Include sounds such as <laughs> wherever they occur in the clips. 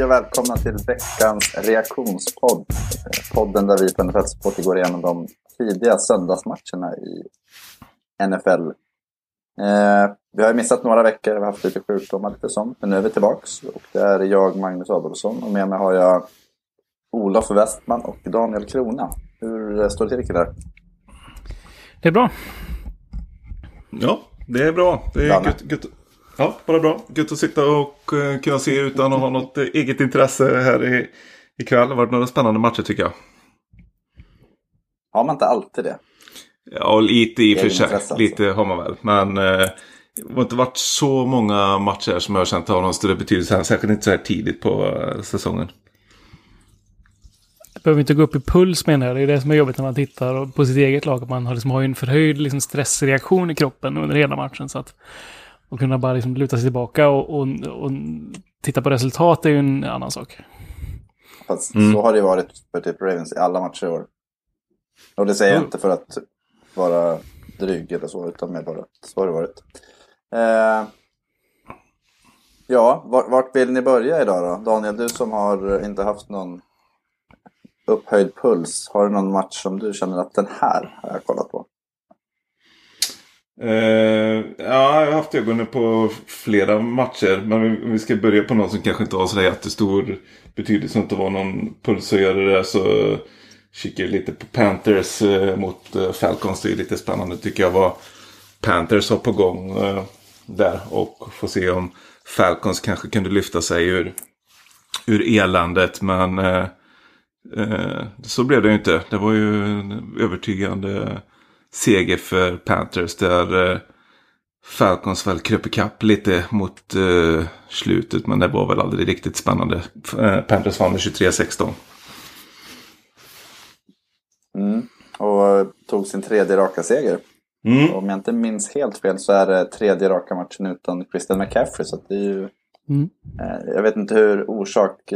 Hej och välkomna till veckans reaktionspodd. Podden där vi på NFL Support går igenom de tidiga söndagsmatcherna i NFL. Eh, vi har missat några veckor, vi har haft lite sjukdomar lite sånt. Men nu är vi tillbaks och det är jag, Magnus Adolfsson. Och med mig har jag Olof Westman och Daniel Krona. Hur står det till killar? Det är bra. Ja, det är bra. Det är gött, gött, Ja, bara bra. Gött att sitta och uh, kunna se utan att ha något uh, eget intresse här i, ikväll. Det har varit några spännande matcher tycker jag. Har man inte alltid det? Ja, lite i och för sig. Alltså. Lite har man väl. Men uh, det har inte varit så många matcher som jag har känt har någon större betydelse. Särskilt inte så här tidigt på uh, säsongen. Det behöver inte gå upp i puls menar jag. Det är det som är jobbigt när man tittar på sitt eget lag. Man har, liksom, har en förhöjd liksom, stressreaktion i kroppen under hela matchen. Så att och kunna bara liksom luta sig tillbaka och, och, och titta på resultat är ju en annan sak. Fast mm. så har det varit för typ Ravens i alla matcher i år. Och det säger jag mm. inte för att vara dryg eller så, utan mer bara att så har det varit. Eh, ja, vart vill ni börja idag då? Daniel, du som har inte haft någon upphöjd puls. Har du någon match som du känner att den här har jag kollat på? Uh, ja, jag har haft ögonen på flera matcher. Men om vi ska börja på något som kanske inte har så jättestor betydelse. Inte var någon pulshöjare där så kikar jag lite på Panthers uh, mot uh, Falcons. Det är lite spännande tycker jag vad Panthers har på gång där. Och få se om Falcons kanske kunde lyfta sig ur, ur eländet. Men så blev det ju inte. Det var ju en övertygande seger för Panthers. Där eh, Falcons väl kröp ikapp lite mot eh, slutet. Men det var väl aldrig riktigt spännande. Eh, Panthers vann med 23-16. Mm. Och tog sin tredje raka seger. Mm. Om jag inte minns helt fel så är det tredje raka matchen utan Christian McCaffrey. Så det är ju... Mm. Eh, jag vet inte hur orsak,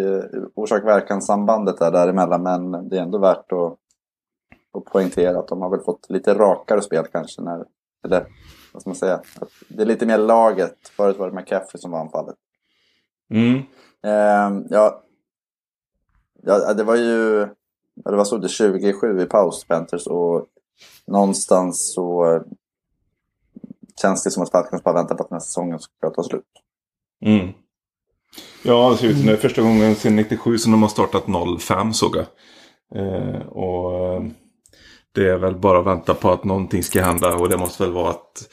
orsak-verkan-sambandet är däremellan men det är ändå värt att och poängtera att de har väl fått lite rakare spel kanske. När, eller vad ska man säga? det är lite mer laget. Förut var det McCaffrey som var anfallet. Mm. Eh, ja, ja, det var ju... Det var så det 27 i paus, Panthers. Och någonstans så känns det som att Falcons bara väntar på att den här säsongen ska ta slut. Mm. Ja, det ser ut som det är första gången sedan 97 som de har startat 0-5 såg jag. Eh, och det är väl bara att vänta på att någonting ska hända och det måste väl vara att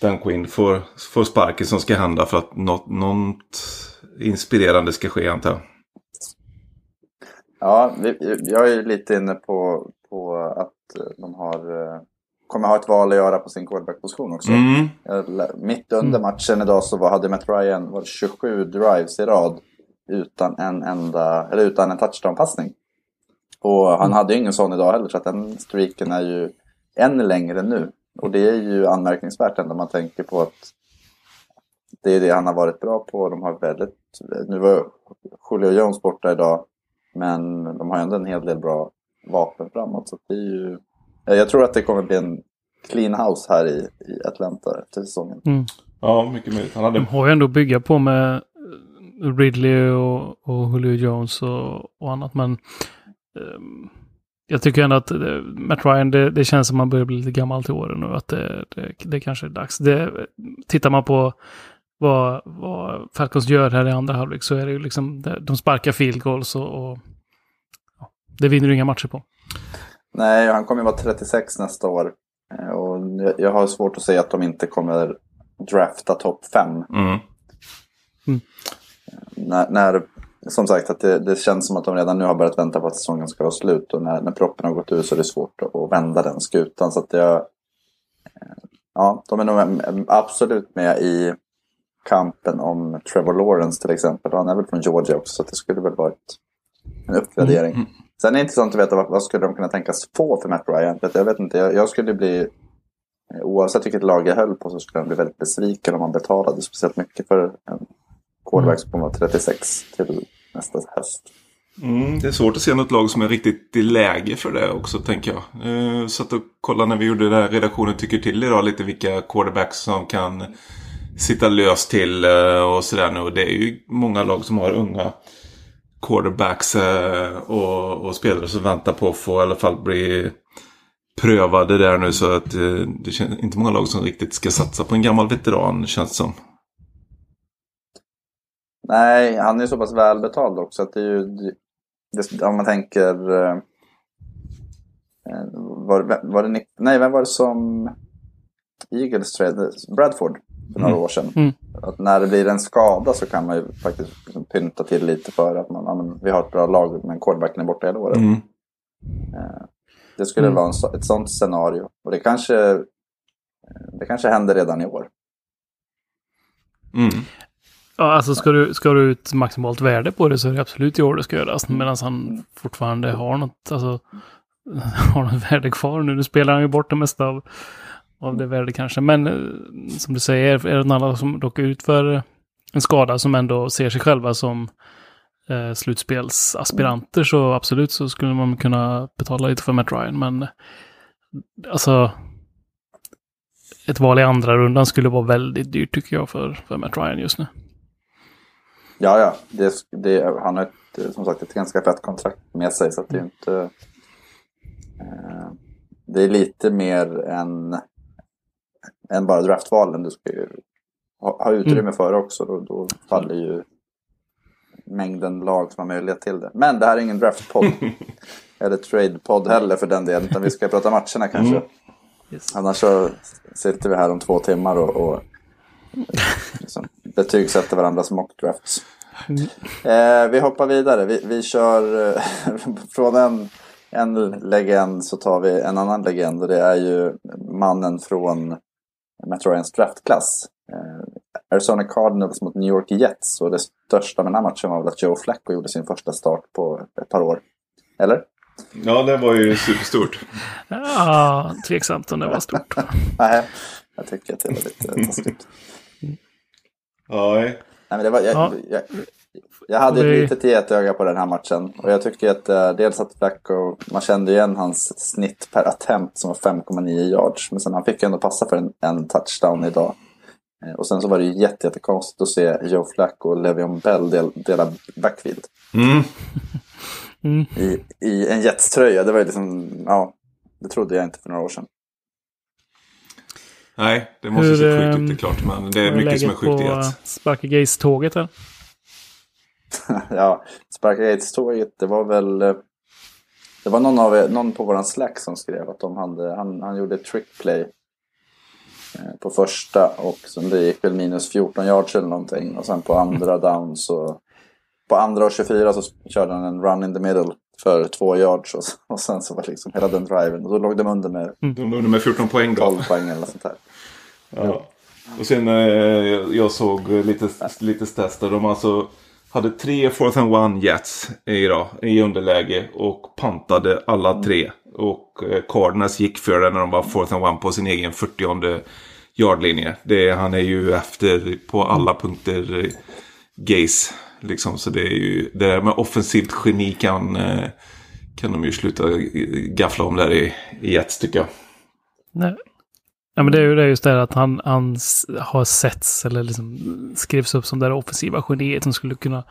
Dan Quinn får, får sparken som ska hända för att något, något inspirerande ska ske antar jag. Ja, jag är lite inne på, på att de har, eh, kommer ha ett val att göra på sin quarterback-position också. Mm. Mitt under matchen idag så var, hade Matt Ryan var 27 drives i rad utan en enda, eller utan en touchdown-passning. Och han mm. hade ju ingen sån idag heller så att den streaken är ju än längre nu. Och det är ju anmärkningsvärt ändå man tänker på att det är det han har varit bra på. De har väldigt, nu var Julio Jones borta idag men de har ju ändå en hel del bra vapen framåt. Så det är ju, jag tror att det kommer bli en clean house här i, i Atlanta efter säsongen. Mm. Ja, mycket möjligt. Han hade... De har ju ändå att bygga på med Ridley och, och Julio Jones och, och annat. Men jag tycker ändå att det, Matt Ryan, det, det, känns som man börjar bli lite gammal till åren nu. Att det, det, det kanske är dags. Det, tittar man på vad, vad Falcons gör här i andra halvlek så är det ju liksom, de sparkar field goals och, och ja, det vinner du inga matcher på. Nej, han kommer ju vara 36 nästa år. Eh, och jag har svårt att säga att de inte kommer drafta topp 5. Mm. Mm. När, när som sagt, att det, det, känns som att de redan nu har börjat vänta på att säsongen ska vara slut. Och när, när proppen har gått ut så är det svårt att, vända den skutan. Så att jag, eh, ja, de är nog absolut med i kampen om Trevor Lawrence till exempel. Han är väl från Georgia också, så det skulle väl vara en uppgradering. Mm. Sen är det intressant att veta vad, vad skulle de kunna tänkas få för Matt Ryan. Jag vet inte, jag, jag skulle bli eh, Oavsett vilket lag jag höll på så skulle jag bli väldigt besviken om man betalade speciellt mycket för en quarterback som kommer 36 till nästa höst. Mm, det är svårt att se något lag som är riktigt i läge för det också tänker jag. Eh, satt och kollade när vi gjorde det här redaktionen tycker till idag lite vilka quarterbacks som kan sitta löst till eh, och sådär nu. Och det är ju många lag som har unga quarterbacks eh, och, och, spelare som väntar på att få i alla fall bli prövade där nu. Så att eh, det känns inte många lag som riktigt ska satsa på en gammal veteran känns det som. Nej, han är ju så pass välbetald också att det är ju... Det, om man tänker... Eh, var, var det, nej, vem var det som Eagles trade? Bradford för några mm. år sedan. Mm. Att när det blir en skada så kan man ju faktiskt liksom pynta till lite för att man, ja, men, vi har ett bra lag men quarterbacken är borta hela året. Mm. Eh, det skulle mm. vara en, ett sånt scenario. Och det kanske, det kanske händer redan i år. Mm. Ja, alltså ska du, ska du ut maximalt värde på det så är det absolut i år det ska göras. Medan han fortfarande har något, alltså, <laughs> har något värde kvar nu. Nu spelar han ju bort det mesta av av det värde kanske. Men eh, som du säger, är det någon som råkar ut för en skada som ändå ser sig själva som eh, slutspelsaspiranter så absolut så skulle man kunna betala lite för Matt Ryan. Men alltså ett val i andra rundan skulle vara väldigt dyrt tycker jag för, för Matt Ryan just nu. Ja, ja. Det, det, han har ett, som sagt ett ganska fett kontrakt med sig så att det är inte... Eh, det är lite mer än än bara draftvalen. Du ska ju ha, ha utrymme mm. för också. Då, då faller ju mängden lag som har möjlighet till det. Men det här är ingen draftpodd. <laughs> eller tradepodd heller för den delen. Utan vi ska prata matcherna kanske. Mm. Yes. Annars så sitter vi här om två timmar och, och liksom, betygsätter varandras mockdrafts. Mm. Eh, vi hoppar vidare. Vi, vi kör eh, <laughs> från en, en legend så tar vi en annan legend. Och det är ju mannen från Matt Ryans draftklass. Eh, Arizona Cardinals mot New York Jets och det största med den här matchen var väl att Joe Flacco gjorde sin första start på ett par år. Eller? Ja, det var ju superstort. ja, tveksamt om det var stort. <laughs> Nej, jag tycker att det var lite taskigt. Ja. Nej, men det var, jag, ja. jag, jag hade ett litet getöga på den här matchen. Och jag tycker att uh, dels att Flacco, man kände igen hans snitt per attempt som var 5,9 yards. Men sen han fick ju ändå passa för en, en touchdown idag. Uh, och sen så var det ju jätte, jättekonstigt att se Joe Flacco och Le'Veon Bell del, dela backfield. Mm. mm. I, I en Jets-tröja. Det var ju liksom, ja, det trodde jag inte för några år sedan. Nej, det måste Hur, se sjukt ut, det är klart. Men det är mycket som är sjukt i att... Sparka Gaze-tåget här? <laughs> ja, Sparkgates-tåget, det var väl... Eh, det var någon, av, någon på våran Slack som skrev att de hade, han, han gjorde trickplay eh, på första och sen det gick väl minus 14 yards eller någonting. Och sen på andra <laughs> down så... På andra och 24 så körde han en run in the middle för två yards och, och sen så var liksom hela den driven. Och då låg de under med... Mm. De under med 14 poäng då. 12 poäng eller sånt där. Ja. Och sen eh, jag såg lite, lite stats där de alltså hade tre fourth and one jets idag i underläge och pantade alla tre. Och eh, Cardinals gick för det när de var fourth and one på sin egen 40 yardlinje. Det, han är ju efter på alla punkter eh, Gaze. Liksom, så det är ju det där med offensivt geni kan, eh, kan de ju sluta gaffla om där i, i Jets tycker jag. Nej, Ja, men det är ju det just det att han, han har setts eller liksom skrivs upp som det där offensiva geniet som skulle kunna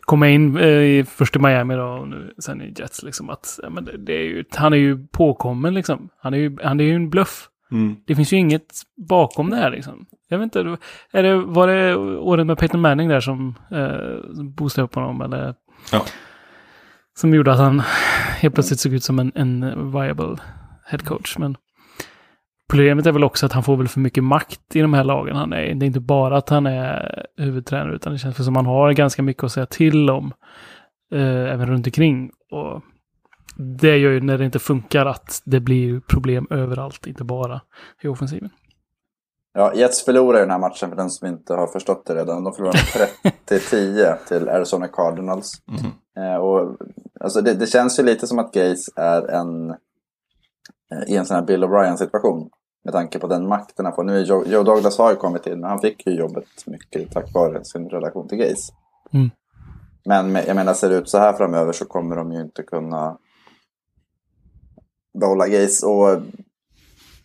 komma in eh, först i Miami då, och nu, sen i Jets. Liksom, att, ja, men det, är ju, han är ju påkommen liksom. Han är ju, han är ju en bluff. Mm. Det finns ju inget bakom det här liksom. Jag vet inte, är det, var det året med Peyton Manning där som eh, boostade upp honom? Eller, ja. Som gjorde att han helt plötsligt såg ut som en, en viable head coach. Men Problemet är väl också att han får väl för mycket makt i de här lagen han är Det är inte bara att han är huvudtränare utan det känns som att han har ganska mycket att säga till om. Eh, även runt omkring. Och det gör ju när det inte funkar att det blir problem överallt, inte bara i offensiven. Ja, Jets förlorar den här matchen för den som inte har förstått det redan. De förlorar med 30-10 <laughs> till Arizona Cardinals. Mm. Eh, och, alltså det, det, känns ju lite som att Gaze är en eh, i en sån här Bill O'Brien situation. Med tanke på den makten han får. Nu är Joe, Joe Douglas har ju kommit in, men han fick ju jobbet mycket tack vare sin relation till Gaze. Mm. Men jag menar, ser det ut så här framöver så kommer de ju inte kunna behålla Gaze. Och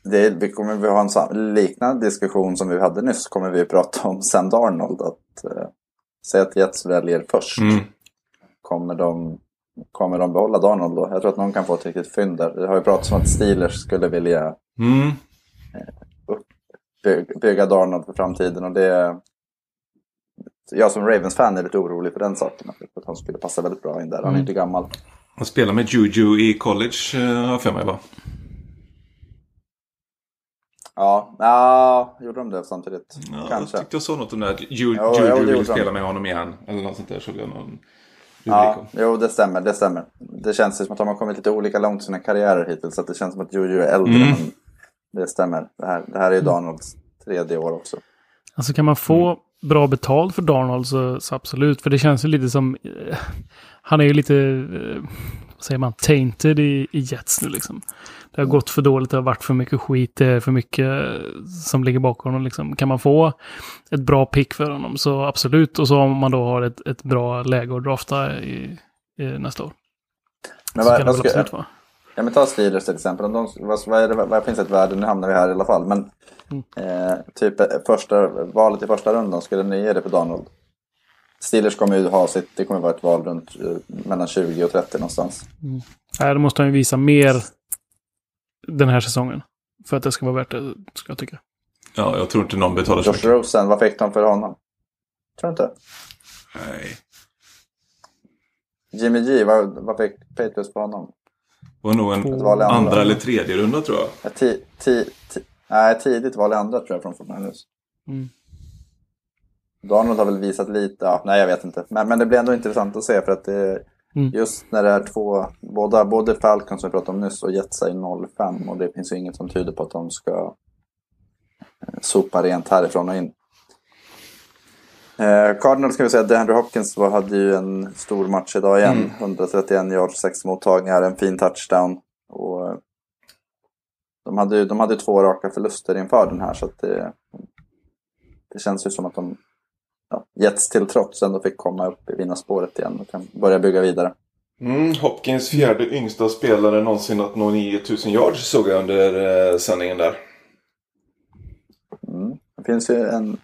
det, vi kommer vi ha en liknande diskussion som vi hade nyss. Kommer vi prata om Sam Darnold. Att, uh, säga att Jets väljer först. Mm. kommer de, kommer de behålla Darnold då? Jag tror att någon kan få ett riktigt fynd där. Det har ju pratats om att Steelers skulle vilja mm. eh, bygga Darnold för framtiden. Och det, jag som Ravens-fan är lite orolig för den saken. Att han skulle passa väldigt bra in där. Han är mm. inte gammal. Han spelade med Juju i college, eh, har för mig va? Ja, ja, gjorde de det samtidigt? Ja, Kanske. Jag tyckte jag såg något om det. Jo, Juju ville spela med honom igen. Eller något sånt där. Såg jag någon ja, jo, det stämmer. Det stämmer. Det känns som att de har kommit lite olika långt i sina karriärer hittills. Så det känns som att Juju är äldre. Mm. Men det stämmer. Det här, det här är ju Donalds tredje år också. Alltså kan man få mm. bra betalt för Darnold så, så, absolut. För det känns ju lite som... Eh, han är ju lite... Eh, vad säger man? Tainted i, i Jets nu liksom. Det har gått för dåligt, det har varit för mycket skit, det är för mycket som ligger bakom honom. Liksom. Kan man få ett bra pick för honom så absolut. Och så om man då har ett, ett bra läge att drafta i, i nästa år. Men vad, vad ska, vara. Ja men ta Steelers till exempel. Om de, vad, vad, är det, vad finns ett värde? Nu hamnar vi här i alla fall. Men mm. eh, typ eh, första, valet i första rundan, skulle ni ge det för Donald? Steelers kommer ju ha sitt, det kommer vara ett val runt eh, mellan 20 och 30 någonstans. Mm. Nej, då måste han ju visa mer den här säsongen. För att det ska vara värt det, ska jag tycka. Ja, jag tror inte någon betalar så mycket. Josh Rosen, vad fick de för honom? Tror du inte? Nej. Jimmy G, vad, vad fick Patriots på honom? Var nog en andra, andra eller tredje runda tror jag. Ja, ti, ti, ti, nej, tidigt val i andra tror jag från Fortnite mm. Donald har väl visat lite, ja, nej jag vet inte. Men, men det blir ändå intressant att se för att det Mm. Just när det är två, båda, både Falcon som vi pratade om nyss och Jets är 05 och det finns ju inget som tyder på att de ska eh, sopa rent härifrån och in. Eh, Cardinals kan vi säga att DeAndre Hopkins var, hade ju en stor match idag igen. Mm. 131 yards, 6 mottagningar, en fin touchdown. Och, eh, de, hade, de hade två raka förluster inför den här så att det, det känns ju som att de ja, Jets till trots ändå fick komma upp i vinnarspåret igen och kan börja bygga vidare. Mm, Hopkins fjärde yngsta spelare någonsin att nå 9000 yards såg jag under eh, sändningen där. Mm. Det finns ju en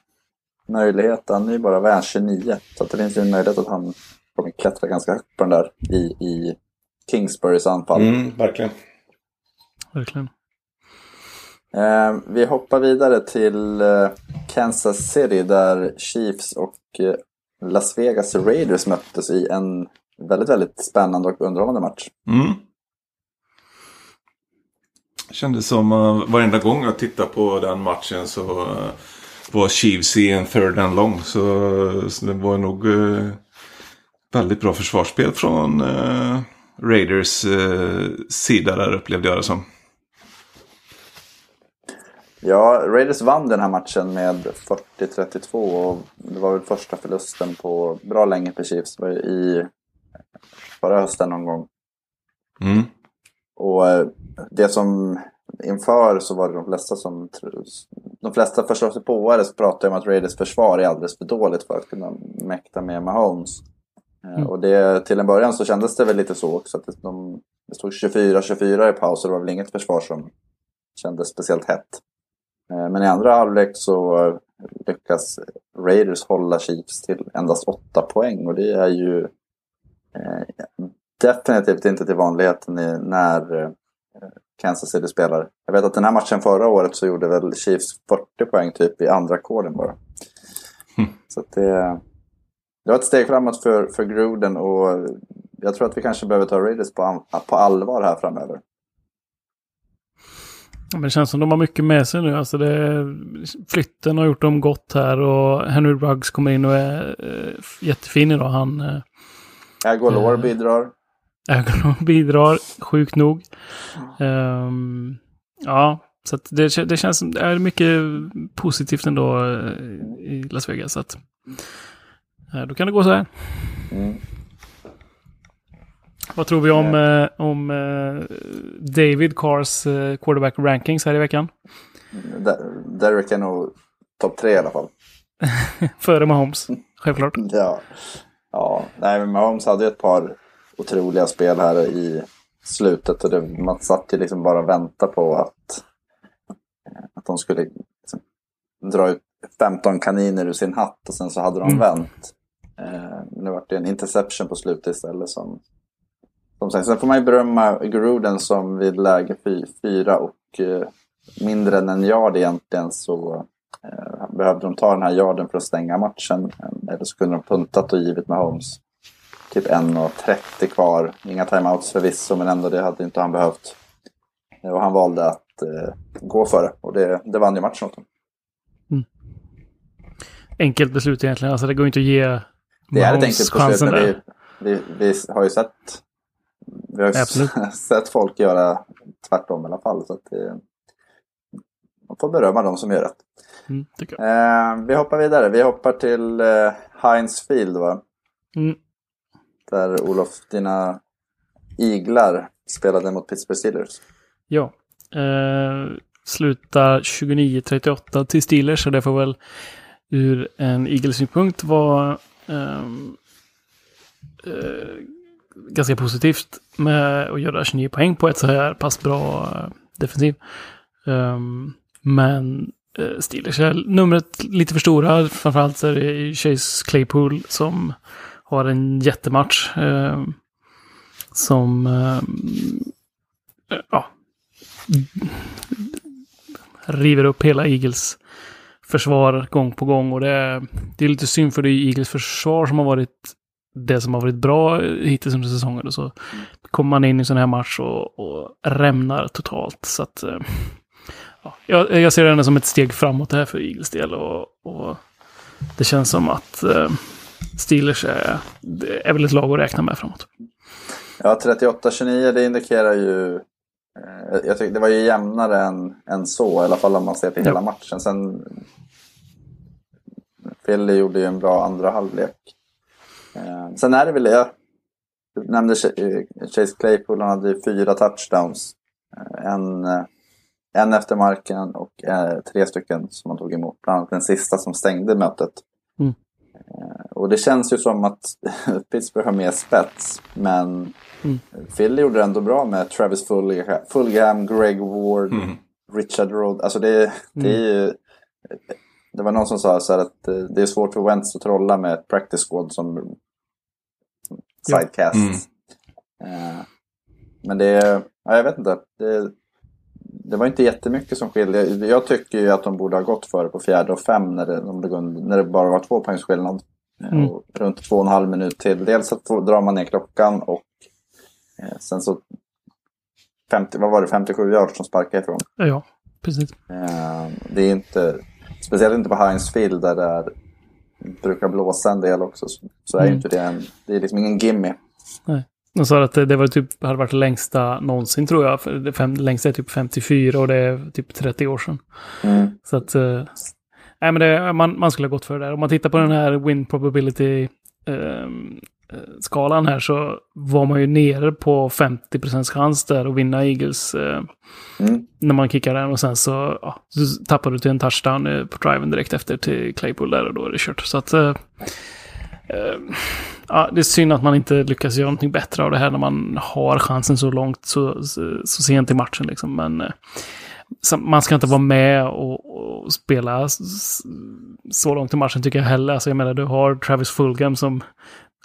möjlighet, han är ju bara värd 29, så det finns ju en möjlighet att han kommer klättra ganska högt på den där i, i Kingsburys anfall. Mm, verkligen. Verkligen. Eh, vi hoppar vidare till eh, Kansas City där Chiefs och eh, Las Vegas Raiders möttes i en väldigt, väldigt spännande och underhållande match. Mm. Kändes som uh, varenda gång jag tittade på den matchen så uh, var Chiefs i en third and long. Så, så det var nog uh, väldigt bra försvarsspel från uh, Raiders sida där upplevde jag det som. Ja, Raiders vann den här matchen med 40-32 och det var väl första förlusten på bra länge för Chiefs. Det var i förra hösten någon gång. Mm. Och eh, det som inför så var det de flesta som... De flesta förståsigpåare pratade om att Raiders försvar är alldeles för dåligt för att kunna mäkta med Mahomes. Eh, mm. Och det, till en början så kändes det väl lite så också. Att de, det stod 24-24 i paus och det var väl inget försvar som kändes speciellt hett. Eh, men i andra halvlek så lyckas Raiders hålla Chiefs till endast åtta poäng och det är ju eh, definitivt inte till vanligheten när eh, Kansas City spelar. Jag vet att den här matchen förra året så gjorde väl Chiefs 40 poäng typ i andra kåren bara. Mm. Så det, det var ett steg framåt för, för Gruden och jag tror att vi kanske behöver ta Raiders på, på allvar här framöver. Men det känns som de har mycket med sig nu. Alltså det, flytten har gjort dem gott här och Henry Ruggs kommer in och är äh, jättefin idag. Han... Äh, Agolor äh, bidrar. Agolor bidrar, sjukt nog. Um, ja, så det, det känns som det är mycket positivt ändå i Las Vegas. Så att, då kan det gå så här. Mm. Vad tror vi om, eh, om eh, David Cars eh, quarterback rankings här i veckan? Derek är nog topp tre i alla fall. <laughs> Före Mahomes, självklart. <laughs> ja. ja, nej men Mahomes hade ju ett par otroliga spel här i slutet. Och det, man satt ju liksom bara och väntade på att, att de skulle liksom, dra ut 15 kaniner ur sin hatt och sen så hade de mm. vänt. Eh, nu vart det en interception på slutet istället som, som sagt. Sen får man ju berömma Gruden som vid läge fyra och eh, mindre än en yard egentligen så eh, behövde de ta den här yarden för att stänga matchen. Eller så kunde de puntat och givit med Holmes typ 1.30 kvar. Inga timeouts förvisso, men ändå det hade inte han behövt. Och han valde att eh, gå före och det, det vann ju matchen åt honom. Mm. Enkelt beslut egentligen. Alltså det går inte att ge Det är ett enkelt beslut, men vi, vi, vi, har ju sett vi har ju <laughs> sett folk göra tvärtom i alla fall. Så att det, man får berömma de som gör rätt. Mm, eh, vi hoppar vidare. Vi hoppar till eh, Heinz Field va? Mm. Där Olof, dina iglar spelade mot Pittsburgh Steelers. Ja. Eh, slutar 29-38 till Steelers, så det får väl ur en Eagles-synpunkt vara eh, eh, ganska positivt med att göra 29 poäng på ett så här pass bra eh, defensiv. Um, men eh, Steelers är numret lite för stora. Framförallt så är det Chase Claypool som har en jättematch. Eh, som eh, ja, river upp hela Eagles försvar gång på gång. Och det är, det är lite synd för det är Eagles försvar som har varit det som har varit bra hittills under säsongen. Och så kommer man in i en sån här match och, och rämnar totalt. Så att, eh, ja, jag, jag ser det ändå som ett steg framåt det här för Eagles del. Och, och det känns som att eh, Steelers är, är väl ett lag att räkna med framåt. Ja, 38-29 det indikerar ju... Eh, jag tycker det var ju jämnare än, än så, i alla fall om man ser till ja. hela matchen. Sen... Philly gjorde ju en bra andra halvlek. Eh, sen är det väl det. Du nämnde Chase Claypool, han hade fyra touchdowns. Eh, en, en efter marken och tre stycken som han tog emot. Bland annat den sista som stängde mötet. Mm. Och det känns ju som att <laughs> Pittsburgh har mer spets. Men mm. Philly gjorde det ändå bra med Travis Fulgham, Greg Ward, mm. Richard Road. Alltså det, det är ju... Mm. Det var någon som sa så att eh, det är svårt för Wentz att trolla med ett practice squad som sidecast. Mm. Uh, men det, ja, jag vet inte. Det, det var inte jättemycket som skilde. Jag tycker ju att de borde ha gått före på fjärde och fem när det, när det bara var två poängs skillnad. Mm. Och runt två och en halv minut till. Dels så drar man ner klockan och eh, sen så 50, vad var det, 57 yards som sparkar ifrån. Ja, precis. Eh, det är inte, speciellt inte på Heinz Field där det är, brukar blåsa en del också. Så, så är mm. inte det en, det är liksom ingen gimme. Nej. De sa att det var typ, hade varit längsta någonsin tror jag. Det fem, längsta är typ 54 och det är typ 30 år sedan. Mm. Så att... Eh, nej, men det, man, man skulle ha gått för det där. Om man tittar på den här win probability ehm, eh, skalan här så var man ju nere på 50 chans där att vinna Eagles. Eh, mm. När man kickar den och sen så, ja, så tappar du till en touchdown eh, på driven direkt efter till Claypool där och då är det kört. Så att... Eh, eh ja, det är synd att man inte lyckas göra någonting bättre av det här när man har chansen så långt, så, så, så sent i matchen. Liksom. Men eh, man ska inte vara med och, och, spela så långt i matchen tycker jag heller. Alltså, jag menar, du har Travis Fulgham som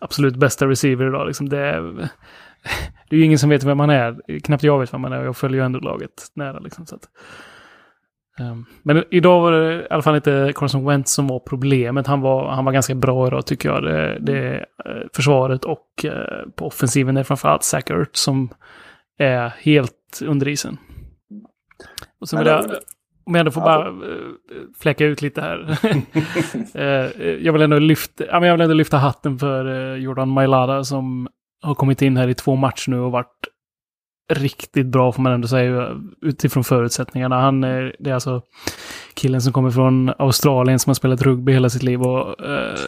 absolut bästa receiver idag. Liksom. Det, är, <laughs> det är ju ingen som vet vem man är. Knappt jag vet vem man är och jag följer ju ändå laget nära. Liksom, så att, Um, men idag var det i alla fall inte Carson Wentz som var problemet. Han var, han var ganska bra idag tycker jag. Det, det uh, försvaret och uh, på offensiven är framförallt Zach Ertz som är helt under isen. Och sen vill jag, om jag ändå får bara uh, fläcka ut lite här. <laughs> <laughs> jag, vill ändå lyfta, jag vill ändå lyfta hatten för Jordan Mailada som har kommit in här i två matcher nu och varit riktigt bra får man ändå säga utifrån förutsättningarna. Han är, det är alltså killen som kommer från Australien som har spelat rugby hela sitt liv och eh,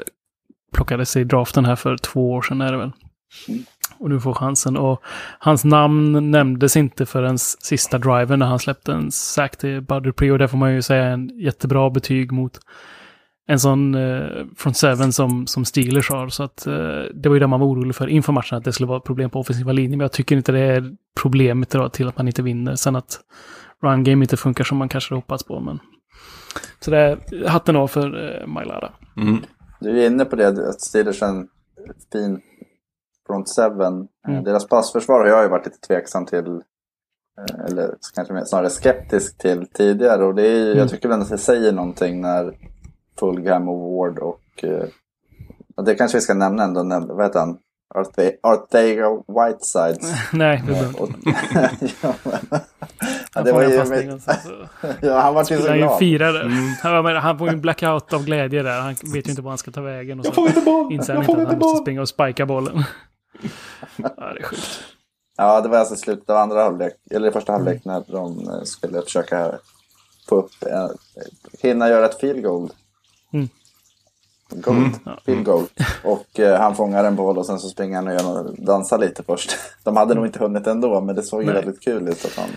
plockade sig i draften här för två år sedan är det väl. Och nu får chansen. Och hans namn nämndes inte förrän sista driven när han släppte en sack till Buddy Pre. Och där får man ju säga en jättebra betyg mot en sån eh, front seven som, som Steelers har. Så att eh, det var ju det man var orolig för inför matchen, att det skulle vara problem på offensiva linjen. Men jag tycker inte det är problemet då, till att man inte vinner. Sen att run game inte funkar som man kanske hoppats på. Men... Så det är hatten av för eh, Mailada. Mm. Du är inne på det, att Steelers är en fin front seven. Mm. Deras passförsvar har jag ju varit lite tveksam till. Eller kanske snarare skeptisk till tidigare. Och det är, mm. jag tycker väl att det säger någonting när Fulgham och Ward och... och det kanske vi ska nämna ändå. Vad heter han? Arthega Whitesides. <laughs> Nej, det behöver <laughs> ja, ja, det var ju... <laughs> ja, han var ju så glad. Han firade. Mm. Han, han får en blackout av glädje där. Han vet ju inte var han ska ta vägen. Och jag får inte boll! Inser han inte att han måste springa och spika bollen. ja, det är sjukt. Ja, det var alltså slutet av andra halvlek, eller första halvlek när de eh, skulle försöka få upp, eh, hinna göra ett field goal. Mm. Gold. Mm. Field goal. Och eh, han fångar en boll och sen så springer han och gör dansar lite först. <laughs> De hade nog inte hunnit ändå, men det såg ju väldigt kul ut. Att han,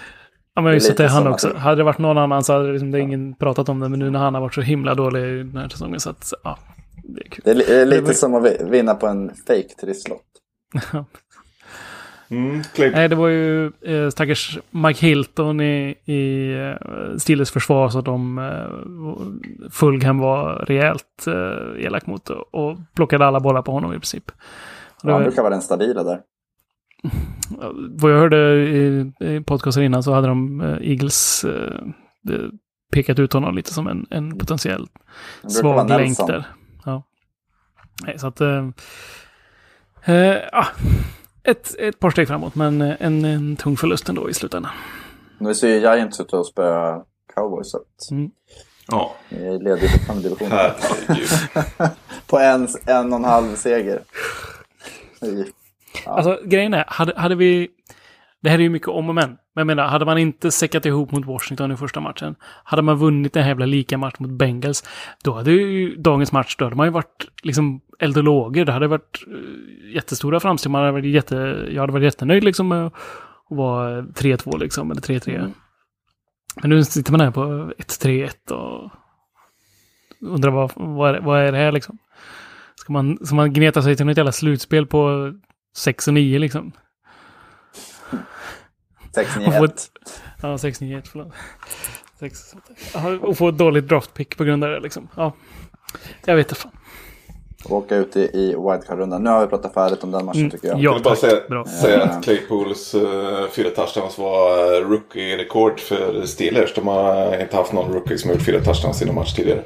ja, men just det, han också. Att... Hade det varit någon annan så hade liksom, det ingen pratat om det, men nu när han har varit så himla dålig den här säsongen så att, ja, det är kul. Det är lite det var... som att vinna på en fake trisslott. <laughs> Mm, Nej, det var ju eh, stackars Mike Hilton i, i eh, Steelers försvar så de eh, Fulgham var rejält eh, elak mot och plockade alla bollar på honom i princip. Ja, han brukar vara den stabila där. <laughs> Vad jag hörde i, i podcasten innan så hade de eh, Eagles eh, pekat ut honom lite som en, en potentiell svag länk där. Ja. Nej, så att... Eh, eh, ah ett, ett par steg framåt, men en, en tung förlust ändå i slutändan. Nu ser ju Giants ut att spöa Cowboys. Så att mm. Ja. Ni är lediga på femdivisionen. <laughs> på en, en och en halv seger. Ja. Alltså grejen är, hade, hade vi... Det här är ju mycket om och men. Men jag menar, hade man inte säckat ihop mot Washington i första matchen, hade man vunnit en jävla lika match mot Bengals, då hade ju dagens match, då hade man ju varit liksom eld och lågor. Det hade varit uh, jättestora framsteg. Man hade varit jätte, jag hade varit jättenöjd liksom med att vara 3-2 liksom, eller 3-3. Mm. Men nu sitter man här på 1-3-1 och undrar vad, vad, är, vad är det här liksom? Ska man, ska man gneta sig till något jävla slutspel på 6 och 9 liksom? 6-9-1. Ja, 6-9-1, förlåt. 6, och få ett dåligt draftpick på grund av det liksom. Ja, jag vet inte fan åka ut i, i wildcard-rundan. Nu har vi pratat färdigt om den matchen mm. tycker jag. Jag vill bara säga, Bra. säga att Claypools uh, fyra touchdowns var uh, rookie-rekord för Steelers. De har inte haft någon rookie som har gjort fyra touchdowns i någon match tidigare.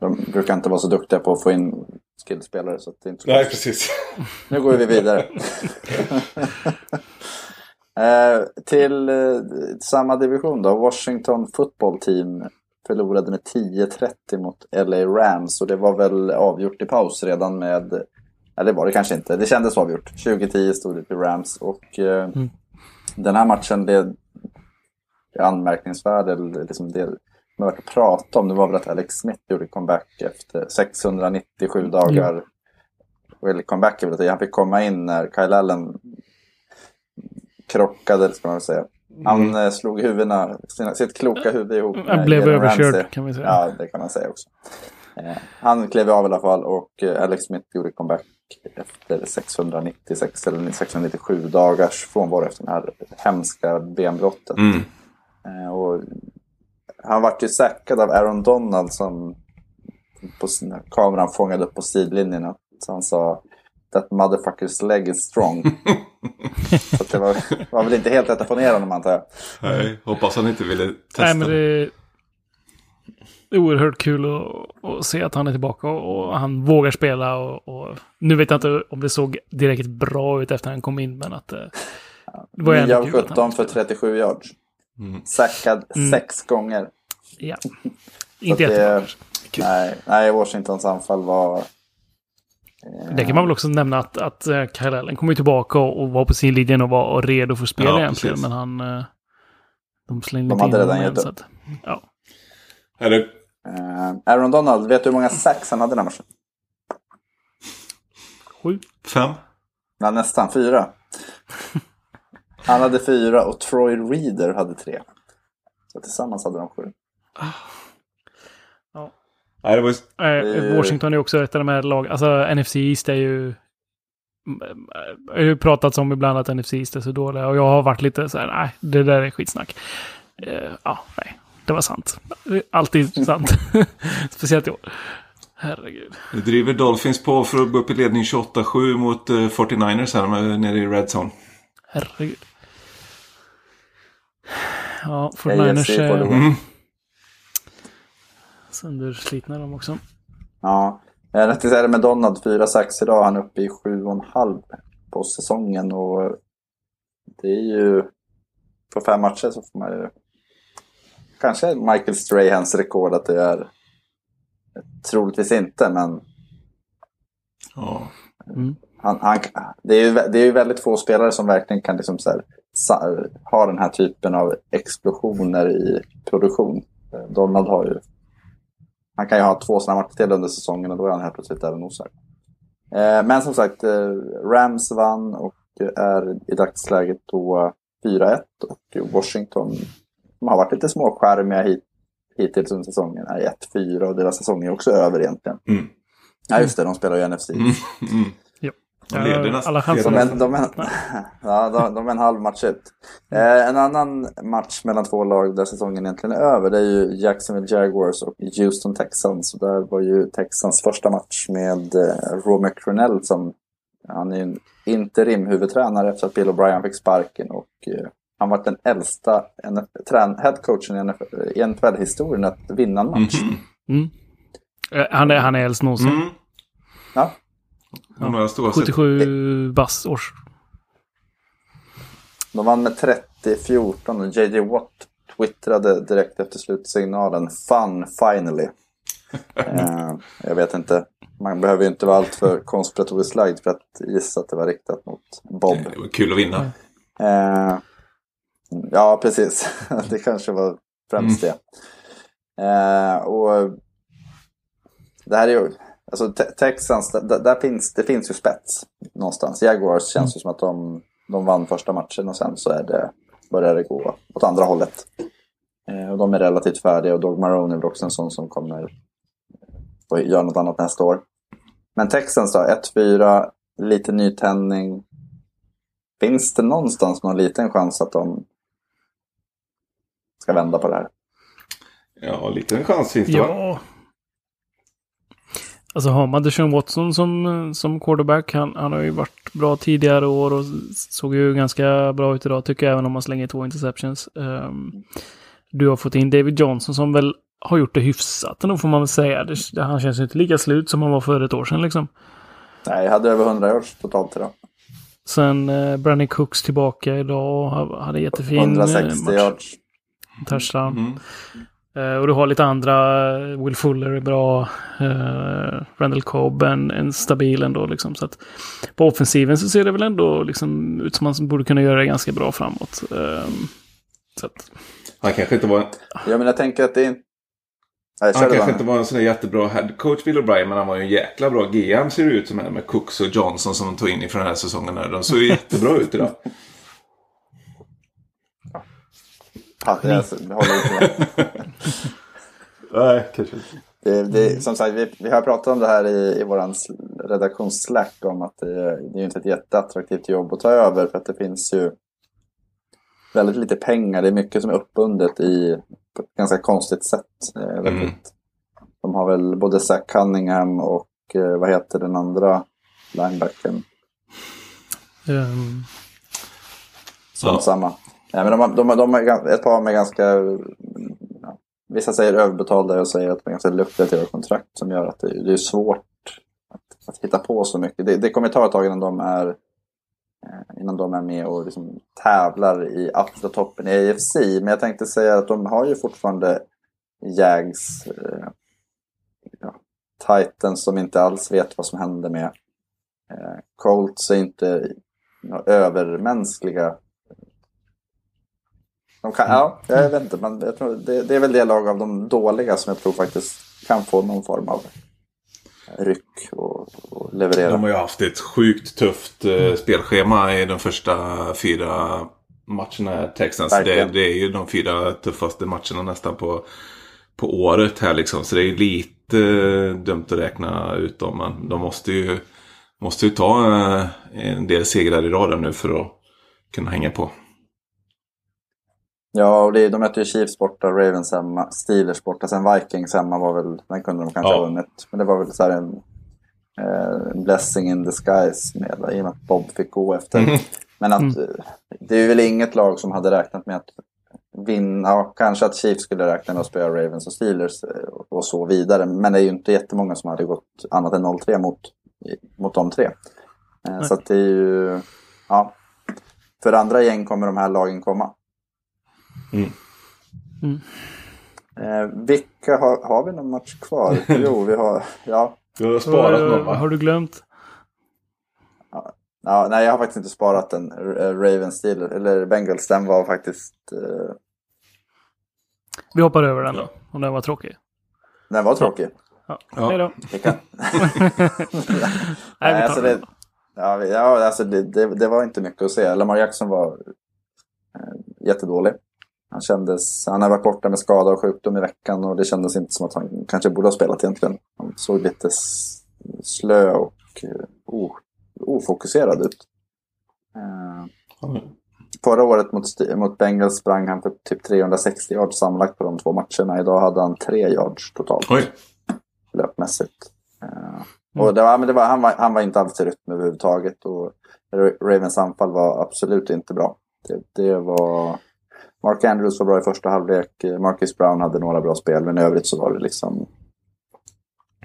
De brukar inte vara så duktiga på att få in skillspelare. Så det är inte så Nej, precis. <laughs> Nu går vi vidare. uh, <laughs> till uh, samma division då, Washington Football Team förlorade med 10-30 mot LA Rams och det var väl avgjort i paus redan med... Eller det var det kanske inte. Det kändes avgjort. 20-10 stod det till Rams och eh, mm. den här matchen, det är anmärkningsvärd, liksom det man att prata om, det var väl att Alex Smith gjorde comeback efter 697 dagar. Mm. Eller comeback är väl att han fick komma in när Kyle Allen krockade, ska man säga. Han mm. Eh, slog huvudena, sina, sitt kloka huvud ihop. Han blev överkörd kan vi säga. Ja, det kan man säga också. Eh, han klev av i alla fall och eh, Alex Smith gjorde comeback efter 696 eller 697 dagars frånvaro efter den här hemska benbrottet. Mm. Och han vart ju säkrad av Aaron Donald som på kameran fångade upp på sidlinjen. Så han sa That motherfucker's leg is strong. så det var, var väl inte helt lätt att få ner honom antar jag. Nej, hoppas han inte ville testa. Nej, men det är oerhört kul att, att se att han är tillbaka och, och han vågar spela. Och, och, nu vet jag inte om det såg direkt bra ut efter han kom in, men att det var ändå 9 av 17 för 37 yards. Mm. Sackad mm. sex gånger. Ja, inte jättebra. Nej, nej, Washingtons anfall var det kan man väl också nämna att, att eh, Kyle Allen kommer tillbaka och, och var på sin linje och var redo för spel ja, egentligen. Precis. Men han... Eh, de slängde de hade redan gett upp. Ja. Är det... Uh, Aaron Donald, vet du hur många sax han hade den här matchen? Sju. Fem. Ja, nästan fyra. han hade fyra och Troy Reader hade tre. Så tillsammans hade de sju. Nej, det var... eh, Washington är också ett av de här lagen. Alltså NFC East är ju... Det har ju pratats om ibland att NFC East är så dåliga och jag har varit lite så här, nej, det där är skitsnack. Eh, ja, nej, det var sant. Alltid sant. <laughs> Speciellt i år. Herregud. Nu driver Dolphins på för att gå upp i ledning 28-7 mot uh, 49ers här nere i Red Zone. Herregud. Ja, 49ers är Mm. Sönderslitna de också. Ja, jag det med Donald 4-6 idag. Han är uppe i 7,5 på säsongen och det är ju på fem matcher så får man ju kanske Michael Strahans rekord att det är troligtvis inte men Ja. Mm. han, han, det, är ju, det är ju väldigt få spelare som verkligen kan liksom så här, ha den här typen av explosioner i produktion. Donald har ju han kan ju ha två sådana matcher till under säsongen och då är han helt plötsligt och nosar. Eh, men som sagt, eh, Rams vann och är i dagsläget då 4-1 och Washington de har varit lite småskärmiga hit, hittills under säsongen är 1-4 och deras säsong är också över egentligen. Mm. Ja just det, de spelar ju NFC. Mm. Mm. De leder nästan. Alla chanser. De är, de, <laughs> är, ja, de, de är en halv match ut. Eh, en annan match mellan två lag där säsongen egentligen är över det är ju Jacksonville Jaguars och Houston Texans. Och där var ju Texans första match med eh, Raw McRenell som han är ju en interim huvudtränare efter att Bill O'Brien fick sparken och eh, han var den äldsta headcoachen i NFL, i NFL-historien att vinna en match. Mm. Mm. Han är, han är äldst någonsin. Mm. Ja. De har stora 77 bass års. De vann med 30-14 och JJ Watt twittrade direkt efter slutsignalen Fun finally. <laughs> eh, jag vet inte. Man behöver ju inte vara alltför konspiratoriskt lagd för att gissa att det var riktat mot Bob. Det var kul att vinna. Eh, ja, precis. <laughs> det kanske var främst det. Eh, och det här är ju... Alltså te Texans, där, där, finns, det finns ju spets någonstans. Jaguars känns ju som att de, de vann första matchen och sen så är det, börjar det gå åt andra hållet. Eh, och de är relativt färdiga och Dog Marone är väl också en sån som kommer få göra något annat nästa år. Men Texans då, 1-4, lite nytändning. Finns det någonstans någon liten chans att de ska vända på det här? Ja, liten chans finns det Ja. va? Alltså har man Deshaun Watson som, som quarterback, han, han har ju varit bra tidigare år och såg ju ganska bra ut idag tycker jag, även om man slänger två interceptions. Um, du har fått in David Johnson som väl har gjort det hyfsat ändå får man väl säga. Det, han känns ju inte lika slut som han var för ett år sedan liksom. Nej, jag hade över 100 yards totalt idag. Sen eh, Brandon Cooks tillbaka idag, hade jättefin 160 match. yards. Touchdown. Mm. Uh, och du har lite andra, Will Fuller är bra, uh, Randall Cobb en, en stabil ändå liksom. Så att på offensiven så ser det väl ändå liksom ut som man borde kunna göra det ganska bra framåt. Um, så att, Han kanske inte var, Ja, men jag tänker att det är... Nej, han kanske inte var en sån där jättebra headcoach Bill O'Brien. Men han var ju en jäkla bra GM ser det ut som här med Cooks och Johnson som de tog in inför den här säsongen. Här. De såg ju <laughs> jättebra ut idag. Ja, jag håller inte med. Nej, kanske inte. Det, det, som sagt, vi, vi har pratat om det här i, i vår redaktionsslack om att det, det är inte ett jätteattraktivt jobb att ta över för att det finns ju väldigt lite pengar. Det är mycket som är uppbundet i på ett ganska konstigt sätt. Eh, Mm. De har väl både Zach Cunningham och eh, vad heter den andra linebacken? um, Som Ja. samma. Nej, men de, de, de, de har ett par med ganska... Ja, vissa säger överbetalda och säger att de har ganska lukrativa kontrakt som gör att det, det är svårt att, att hitta på så mycket. Det, det kommer ta ett tag innan de är, eh, innan de är med och liksom tävlar i absoluta toppen i AFC. Men jag tänkte säga att de har ju fortfarande Jags, eh, ja, Titans som inte alls vet vad som händer med. Eh, Colts är inte några övermänskliga de kan, ja, jag vet inte. Men jag tror det, det är väl det lag av de dåliga som jag tror faktiskt kan få någon form av ryck och, och leverera. De har ju haft ett sjukt tufft eh, spelschema i de första fyra matcherna. Texans. Det, det är ju de fyra tuffaste matcherna nästan på, på året här liksom. Så det är ju lite eh, dumt att räkna ut dem. Men de måste ju, måste ju ta eh, en del segrar i raden nu för att kunna hänga på. Ja, och det, de mötte ju Chiefs borta, Ravens hemma, Steelers borta. Sen Vikings hemma var väl, den kunde de kanske ja. ha vunnit. Men det var väl så en, eh, blessing in disguise med, i och med att Bob fick gå efter. Mm. Men att mm. det är väl inget lag som hade räknat med att vinna. Ja, kanske att Chiefs skulle räkna med att spöa Ravens och Steelers eh, och så vidare. Men det är ju inte jättemånga som hade gått annat än 0-3 mot, mot de tre. Eh, så att det är ju, ja. För andra gäng kommer de här lagen komma. Mm. Mm. Eh, vilka har, har vi någon match kvar? <laughs> jo, vi har, ja. Du har sparat någon va? Har du glömt? Ja, ja, nej, jag har faktiskt inte sparat den. Ravens Steelers, eller Bengals, den var faktiskt... Uh... Vi hoppar över den då, om den var tråkig. Den var tråkig. Ja. Ja. Hej då. Kan... <laughs> <laughs> nej, alltså det, ja, ja, alltså det, det, det, var inte mycket att se. Lamar Jackson var eh, jättedålig. Han, kändes, han har varit borta med skada och sjukdom i veckan och det kändes inte som att han kanske borde ha spelat egentligen. Han såg lite slö och oh, ofokuserad ut. Mm. Förra året mot, mot Bengals sprang han för typ 360 yards sammanlagt på de två matcherna. Idag hade han tre yards totalt. Oj. Löpmässigt. Uh, och det var, men det var, han, var, han var inte alls i rytm överhuvudtaget. Och Ravens anfall var absolut inte bra. Det, det var Mark Andrews var bra i första halvlek. Marcus Brown hade några bra spel, men i övrigt så var det liksom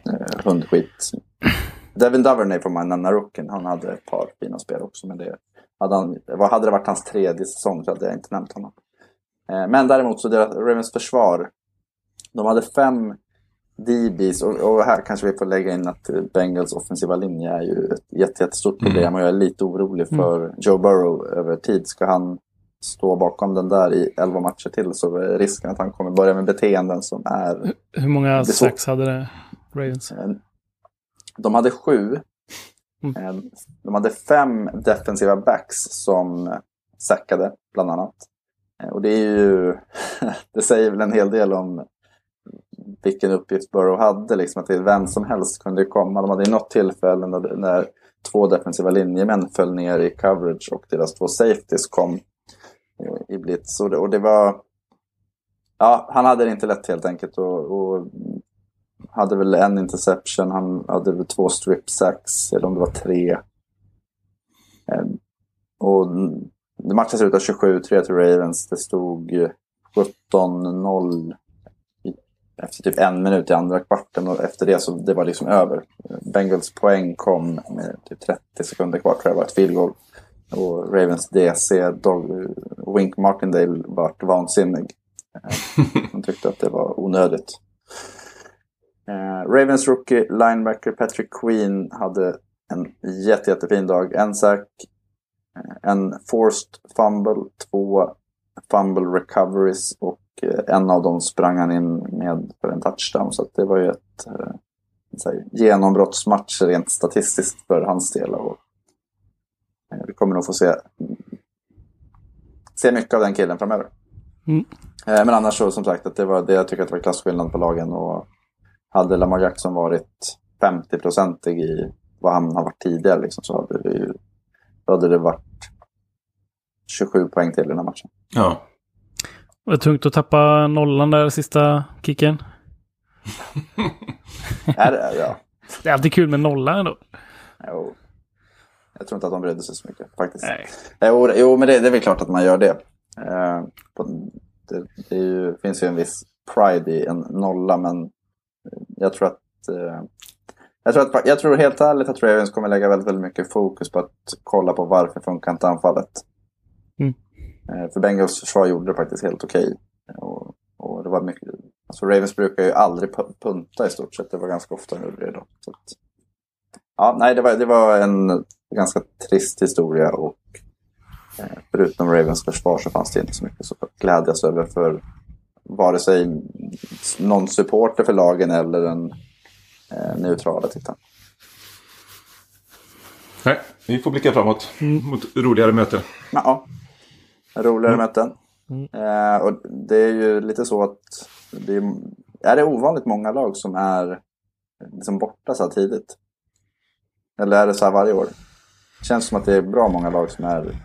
eh, hundskit. Devin Duvernay får man nämna rookien. Han hade ett par fina spel också, men det hade, han, hade det varit hans tredje säsong så hade jag inte nämnt honom. Eh, men däremot så deras Ravens försvar. De hade fem DBs och, och, här kanske vi får lägga in att Bengals offensiva linje är ju ett jättestort problem mm. och jag är lite orolig för mm. Joe Burrow över tid. Ska han stå bakom den där i elva matcher till så är risken att han kommer börja med beteenden som är... Hur många sex hade det Ravens? Eh, de hade sju. Mm. Eh, de hade fem defensiva backs som säckade bland annat. Eh, och det är ju... <laughs> det säger väl en hel del om vilken uppgift Burrow hade. Liksom, att vem som helst kunde komma. De hade i något tillfälle när, när två defensiva linjemän föll ner i coverage och deras två safeties kom i blitz. Och det, och det var... Ja, han hade det inte lätt helt enkelt. Och, och hade väl en interception, han hade väl två strip sacks, eller om det var tre. Ehm, och det matchen slutade 27-3 till Ravens. Det stod 17-0 efter typ en minut i andra kvarten och efter det så det var liksom över. Bengals poäng kom med typ 30 sekunder kvar tror jag var ett field goal. Och Ravens DC, Dog, Wink Martindale, vart vansinnig. <laughs> Han tyckte att det var onödigt. Uh, Ravens rookie linebacker Patrick Queen hade en jätte, jättefin dag. En sack, eh, en forced fumble, två fumble recoveries och uh, en av dem sprang han in med för en touchdown. Så det var ju ett uh, genombrottsmatch rent statistiskt för hans del. Och Eh, vi kommer nog få se, se mycket av den killen framöver. Mm. Eh, men annars så som sagt, att det var det jag tycker att det var klasskillnad på lagen. Och hade Lamar Jackson varit 50-procentig i vad han har varit tidigare liksom, så hade det, ju, hade det varit 27 poäng till i den här matchen. Ja. Var det tungt att tappa nollan där sista kicken? <laughs> är det? Ja. Det är alltid kul med nolla ändå. Jo. Jag tror inte att de brydde sig så mycket faktiskt. Nej. Jo, jo men det, det, är väl klart att man gör det. Eh, det, det ju, finns ju en viss pride i en nolla, men jag tror att eh, jag tror, att, jag tror helt ärligt att Ravens kommer lägga väldigt, väldigt mycket fokus på att kolla på varför funkar inte anfallet. Mm. Eh, för Bengals försvar gjorde det faktiskt helt okej. Okay. Och, och, det var mycket, alltså Ravens brukar ju aldrig punta i stort sett. Det var ganska ofta nu det då. Så att, ja, nej, det var, det var en ganska trist historia och eh, förutom Ravens försvar så fanns det inte så mycket att glädjas över för vare sig någon supporter för lagen eller den eh, neutrala tittaren. Nej, vi får blicka framåt mm. mot roligare möten. Ja, roligare mm. möten. Mm. Eh, och det är ju lite så att det är, är det ovanligt många lag som är liksom borta så här tidigt? Eller är det så här varje år? Känns som att det är bra många lag som är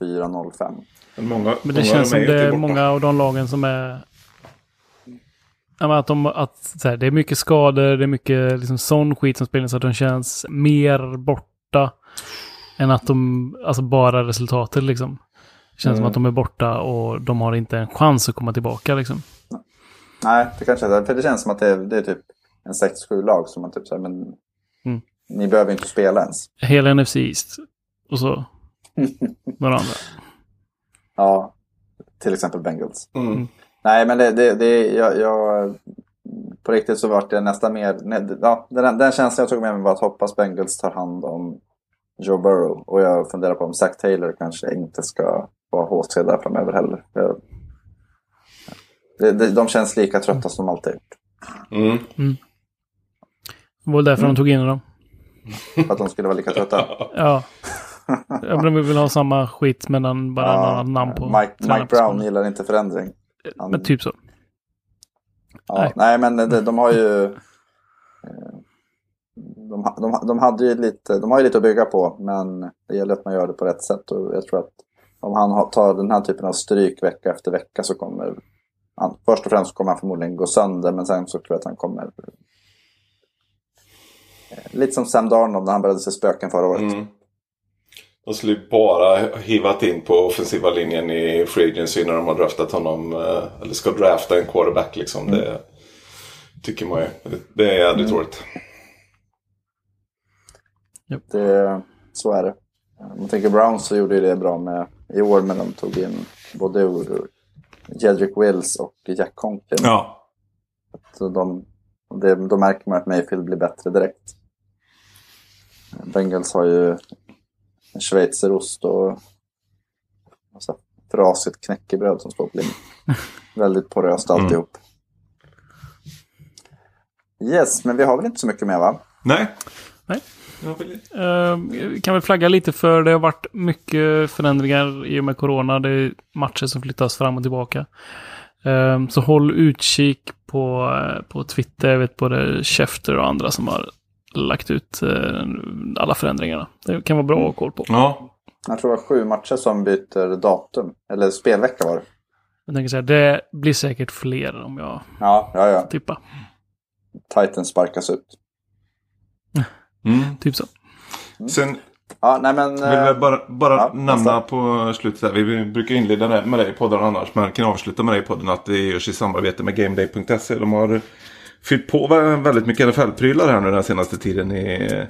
1-4-0-5. Många, Men det känns som det är många av de lagen som är... Att, de, att här, det är mycket skador, det är mycket liksom, sån skit som spelar så att de känns mer borta än att de, alltså bara resultatet liksom. Det känns mm. som att de är borta och de har inte en chans att komma tillbaka liksom. Nej, det kanske är För det känns som att det är, det är typ en 6-7 lag som man typ säger, men mm. Ni behöver inte spela ens. Hela NFC East. Och så <laughs> några andra. Ja, till exempel Bengals. Mm. mm. Nej, men det, det, det jag, jag, på riktigt så var det nästan mer, ja, den, den känslan jag tog med mig var att hoppas Bengals tar hand om Joe Burrow. Och jag funderar på om Zach Taylor kanske inte ska vara HC där framöver heller. Jag, de, de känns lika trötta som de alltid. Mm. Mm. Det var därför mm. de tog in dem. För att de skulle vara lika trötta? ja. De vill ha samma skit men bara ja, en annan namn på. Mike, Mike Brown gillar inte förändring. Han... Men typ så. Ja, nej. nej. men de, de, har ju... Eh, de, de, de, hade ju lite, de har ju lite att bygga på men det gäller att man gör det på rätt sätt. Och jag tror att om han tar den här typen av stryk vecka efter vecka så kommer han, först och främst kommer han förmodligen gå sönder men sen så tror jag att han kommer Lite som Sam Darnold när han började se spöken förra året. Mm. De skulle ju bara hivat in på offensiva linjen i Free Agency när de har draftat honom. Eh, eller ska drafta en quarterback liksom. Mm. Det tycker man ju. Det är jävligt mm. roligt. Det, så är det. Om man tänker Browns så gjorde ju det bra med i år. Men de tog in både Jedrick Wills och Jack Conklin. Ja. Så de, det, då märker man att Mayfield blir bättre direkt. Bengals har ju en schweizerost och massa frasigt knäckebröd som står på linjen. <laughs> Väldigt poröst mm. alltihop. Mm. Yes, men vi har väl inte så mycket mer va? Nej. Nej. Uh, kan väl flagga lite för det har varit mycket förändringar i och med corona. Det är matcher som flyttas fram och tillbaka. Uh, så håll utkik på, på Twitter. Jag vet både Schefter och andra som har lagt ut uh, alla förändringarna. Det kan vara bra att ha koll på. Ja. Jag tror det var sju matcher som byter datum. Eller spelvecka var det. Jag tänker säga, det blir säkert fler om jag ja, ja, ja. tippar. Titan sparkas ut. Mm. Typ så. Sen ja, nej, men, vill jag bara, bara ja, nämna på slutet här. Vi brukar inleda med dig i podden annars. Men kan avsluta med dig i podden att det görs i samarbete med GameDay.se. De har fyllt på väldigt mycket NFL-prylar här nu den senaste tiden i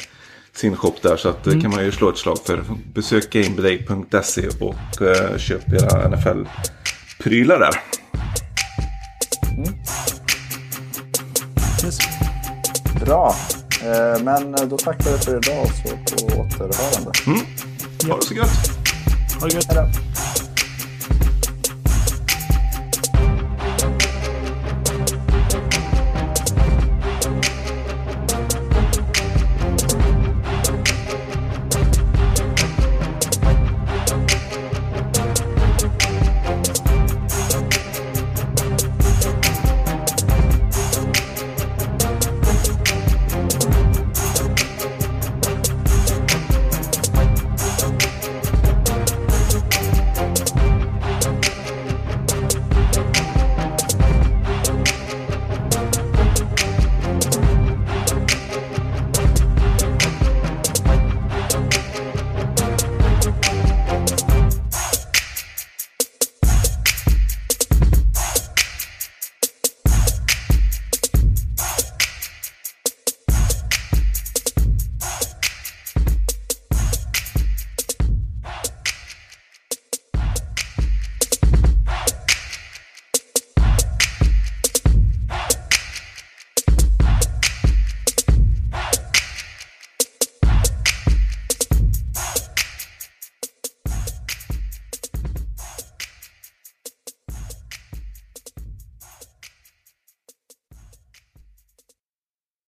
sin shop där. Så att mm. kan man ju slå ett slag för. Besök GameDay.se och uh, köp era NFL-prylar där. Mm. Yes. Bra. Eh, men då tackar vi för idag så på återhörande. Mm. Ha det så gött. Ha det gött. Hejdå.